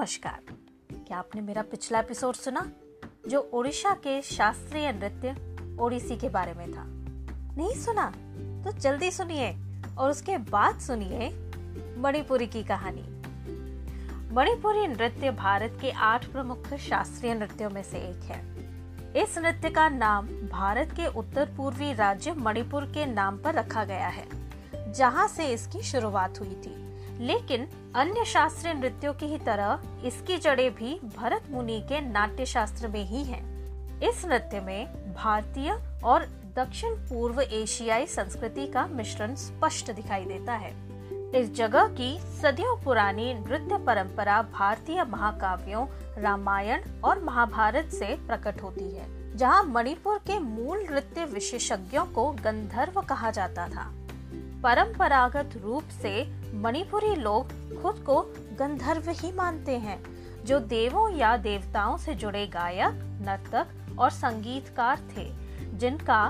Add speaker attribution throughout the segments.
Speaker 1: नमस्कार। क्या आपने मेरा पिछला एपिसोड सुना, जो ओडिशा के शास्त्रीय नृत्य ओडिसी के बारे में था? नहीं सुना? तो जल्दी सुनिए और उसके बाद सुनिए मणिपुरी की कहानी। मणिपुरी नृत्य भारत के आठ प्रमुख शास्त्रीय नृत्यों में से एक है। इस नृत्य का नाम भारत के उत्तर पूर्वी राज्य मणिपुर के नाम पर रखा गया है, जहाँ से इसकी शुरुआत हुई थी। लेकिन अन्य शास्त्रीय नृत्यों की ही तरह इसकी जड़ें भी भरत मुनि के नाट्य शास्त्र में ही हैं। इस नृत्य में भारतीय और दक्षिण पूर्व एशियाई संस्कृति का मिश्रण स्पष्ट दिखाई देता है इस जगह की सदियों पुरानी नृत्य परंपरा भारतीय महाकाव्यों, रामायण और महाभारत से प्रकट होती है, जहाँ मणिपुर के मूल नृत्य विशेषज्ञों को गंधर्व कहा जाता था परंपरागत रूप से मणिपुरी लोग खुद को गंधर्व ही मानते हैं, जो देवों या देवताओं से जुड़े गायक, नर्तक और संगीतकार थे, जिनका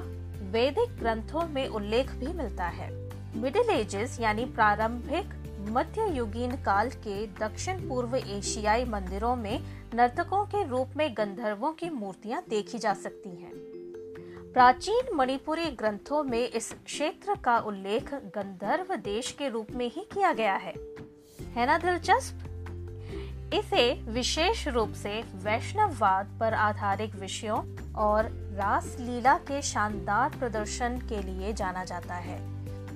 Speaker 1: वैदिक ग्रंथों में उल्लेख भी मिलता है मिडिल एजेस यानी प्रारंभिक मध्य युगीन काल के दक्षिण पूर्व एशियाई मंदिरों में नर्तकों के रूप में गंधर्वों की मूर्तियाँ देखी जा सकती हैं। प्राचीन मणिपुरी ग्रंथों में इस क्षेत्र का उल्लेख गंधर्व देश के रूप में ही किया गया है। है ना दिलचस्प? इसे विशेष रूप से वैष्णववाद पर आधारित विषयों और रास लीला के शानदार प्रदर्शन के लिए जाना जाता है।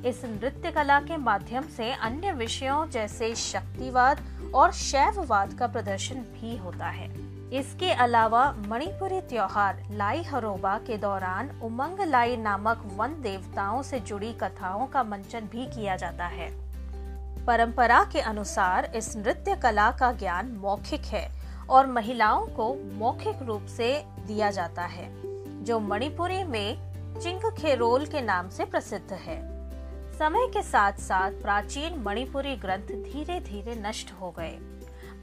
Speaker 1: इस नृत्य कला के माध्यम से अन्य विषयों जैसे शक्तिवाद और शैववाद का प्रदर्शन भी होता है। इसके अलावा मणिपुरी त्योहार लाई हरोबा के दौरान उमंग लाई नामक वन देवताओं से जुड़ी कथाओं का मंचन भी किया जाता है। परंपरा के अनुसार इस नृत्य कला का ज्ञान मौखिक है और महिलाओं को मौखिक रूप से दिया जाता है, जो मणिपुरी में चिंग खेरोल के नाम से प्रसिद्ध है। समय के साथ साथ प्राचीन मणिपुरी ग्रंथ धीरे धीरे नष्ट हो गए।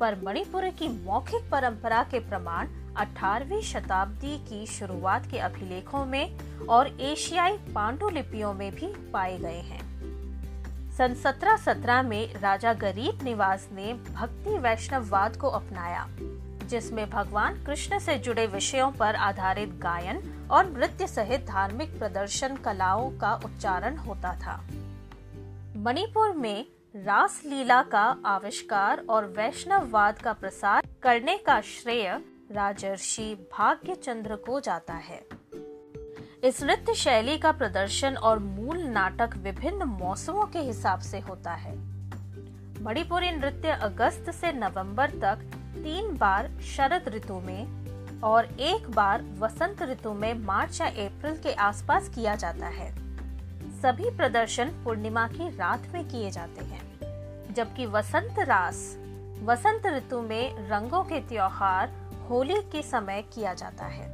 Speaker 1: पर मणिपुर की मौखिक परंपरा के प्रमाण 18वीं शताब्दी की शुरुआत के अभिलेखों में और एशियाई पांडुलिपियों में भी पाए गए हैं। सन 1717 में राजा गरीब निवास ने भक्ति वैष्णववाद को अपनाया, जिसमें भगवान कृष्ण से जुड़े विषयों पर आधारित गायन और नृत्य सहित धार्मिक प्रदर्शन कलाओं का उच्चारण होता था। मणिपुर में रास लीला का आविष्कार और वैष्णववाद का प्रसार करने का श्रेय राजर्षि भाग्य चंद्र को जाता है। इस नृत्य शैली का प्रदर्शन और मूल नाटक विभिन्न मौसमों के हिसाब से होता है। मणिपुरी नृत्य अगस्त से नवंबर तक तीन बार शरद ऋतु में और एक बार वसंत ऋतु में मार्च या अप्रैल के आसपास किया जाता है। सभी प्रदर्शन पूर्णिमा की रात में किए जाते हैं, जबकि वसंत रास, वसंत ऋतु में रंगों के त्योहार होली के समय किया जाता है।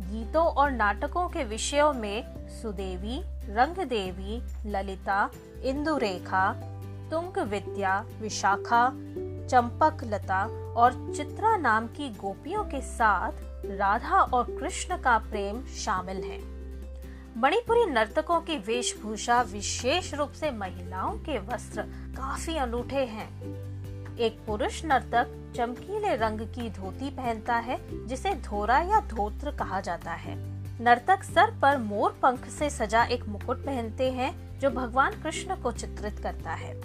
Speaker 1: गीतों और नाटकों के विषयों में सुदेवी रंग देवी ललिता, इंदुरेखा तुंग विद्या विशाखा चंपक लता और चित्रा नाम की गोपियों के साथ राधा और कृष्ण का प्रेम शामिल है। मणिपुरी नर्तकों की वेशभूषा विशेष रूप से महिलाओं के वस्त्र काफ़ी अनूठे हैं। एक पुरुष नर्तक चमकीले रंग की धोती पहनता है, जिसे धोरा या धोत्र कहा जाता है। नर्तक सर पर मोर पंख से सजा एक मुकुट पहनते हैं, जो भगवान कृष्ण को चित्रित करता है।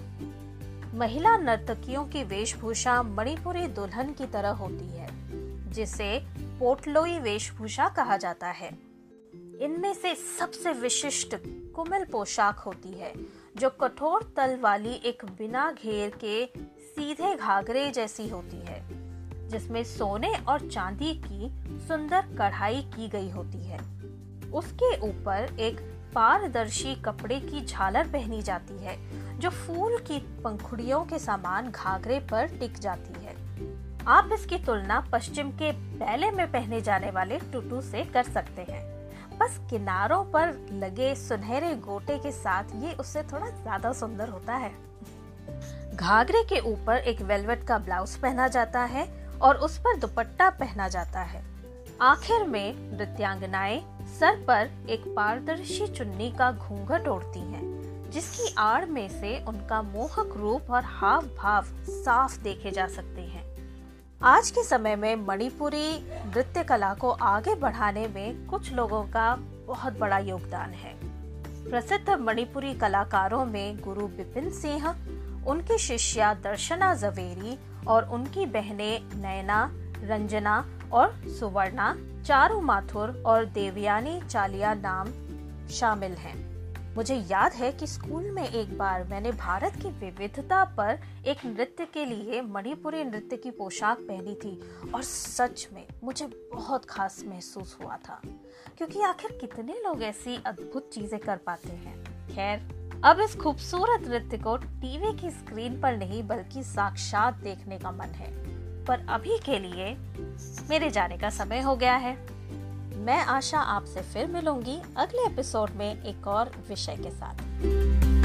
Speaker 1: महिला नर्तकियों की वेशभूषा मणिपुरी दुल्हन की तरह होती है, जिसे पोटलोई वेशभूषा कहा जाता है। इनमें से सबसे विशिष्ट कुमिल पोशाक होती है, जो कठोर तल वाली एक बिना घेर के सीधे घाघरे जैसी होती है, जिसमें सोने और चांदी की सुंदर कढ़ाई की गई होती है। उसके ऊपर एक पारदर्शी कपड़े की झालर पहनी जाती है, जो फूल की पंखुड़ियों के समान घाघरे पर टिक जाती है। आप इसकी तुलना पश्चिम के पहले में पहने जाने वाले टुटू से कर सकते हैं। बस किनारों पर लगे सुनहरे गोटे के साथ ये उससे थोड़ा ज़्यादा सुंदर होता है। घाघरे के ऊपर एक वेलवेट का ब्लाउज पहना जाता है और उस पर दुपट्टा पहना जाता है। आखिर में नृत्यांगनाएँ सर पर एक पारदर्शी चुन्नी का घूंघट ओढ़ती हैं, जिसकी आड़ में से उनका मोहक रूप और हाव भाव साफ़ देखे जा सकते हैं। आज के समय में मणिपुरी नृत्य कला को आगे बढ़ाने में कुछ लोगों का बहुत बड़ा योगदान है। प्रसिद्ध मणिपुरी कलाकारों में गुरु बिपिन सिंह, उनकी शिष्या दर्शना जवेरी और उनकी बहनें नयना, रंजना और सुवर्णा, चारू माथुर और देवयानी चालिया नाम शामिल हैं। मुझे याद है कि स्कूल में एक बार मैंने भारत की विविधता पर एक नृत्य के लिए मणिपुरी नृत्य की पोशाक पहनी थी और सच में मुझे बहुत खास महसूस हुआ था, क्योंकि आखिर कितने लोग ऐसी अद्भुत चीज़ें कर पाते हैं। खैर, अब इस खूबसूरत नृत्य को टीवी की स्क्रीन पर नहीं बल्कि साक्षात देखने का मन है। पर अभी के लिए मेरे जाने का समय हो गया है। मैं आशा आपसे फिर मिलूँगी अगले एपिसोड में एक और विषय के साथ।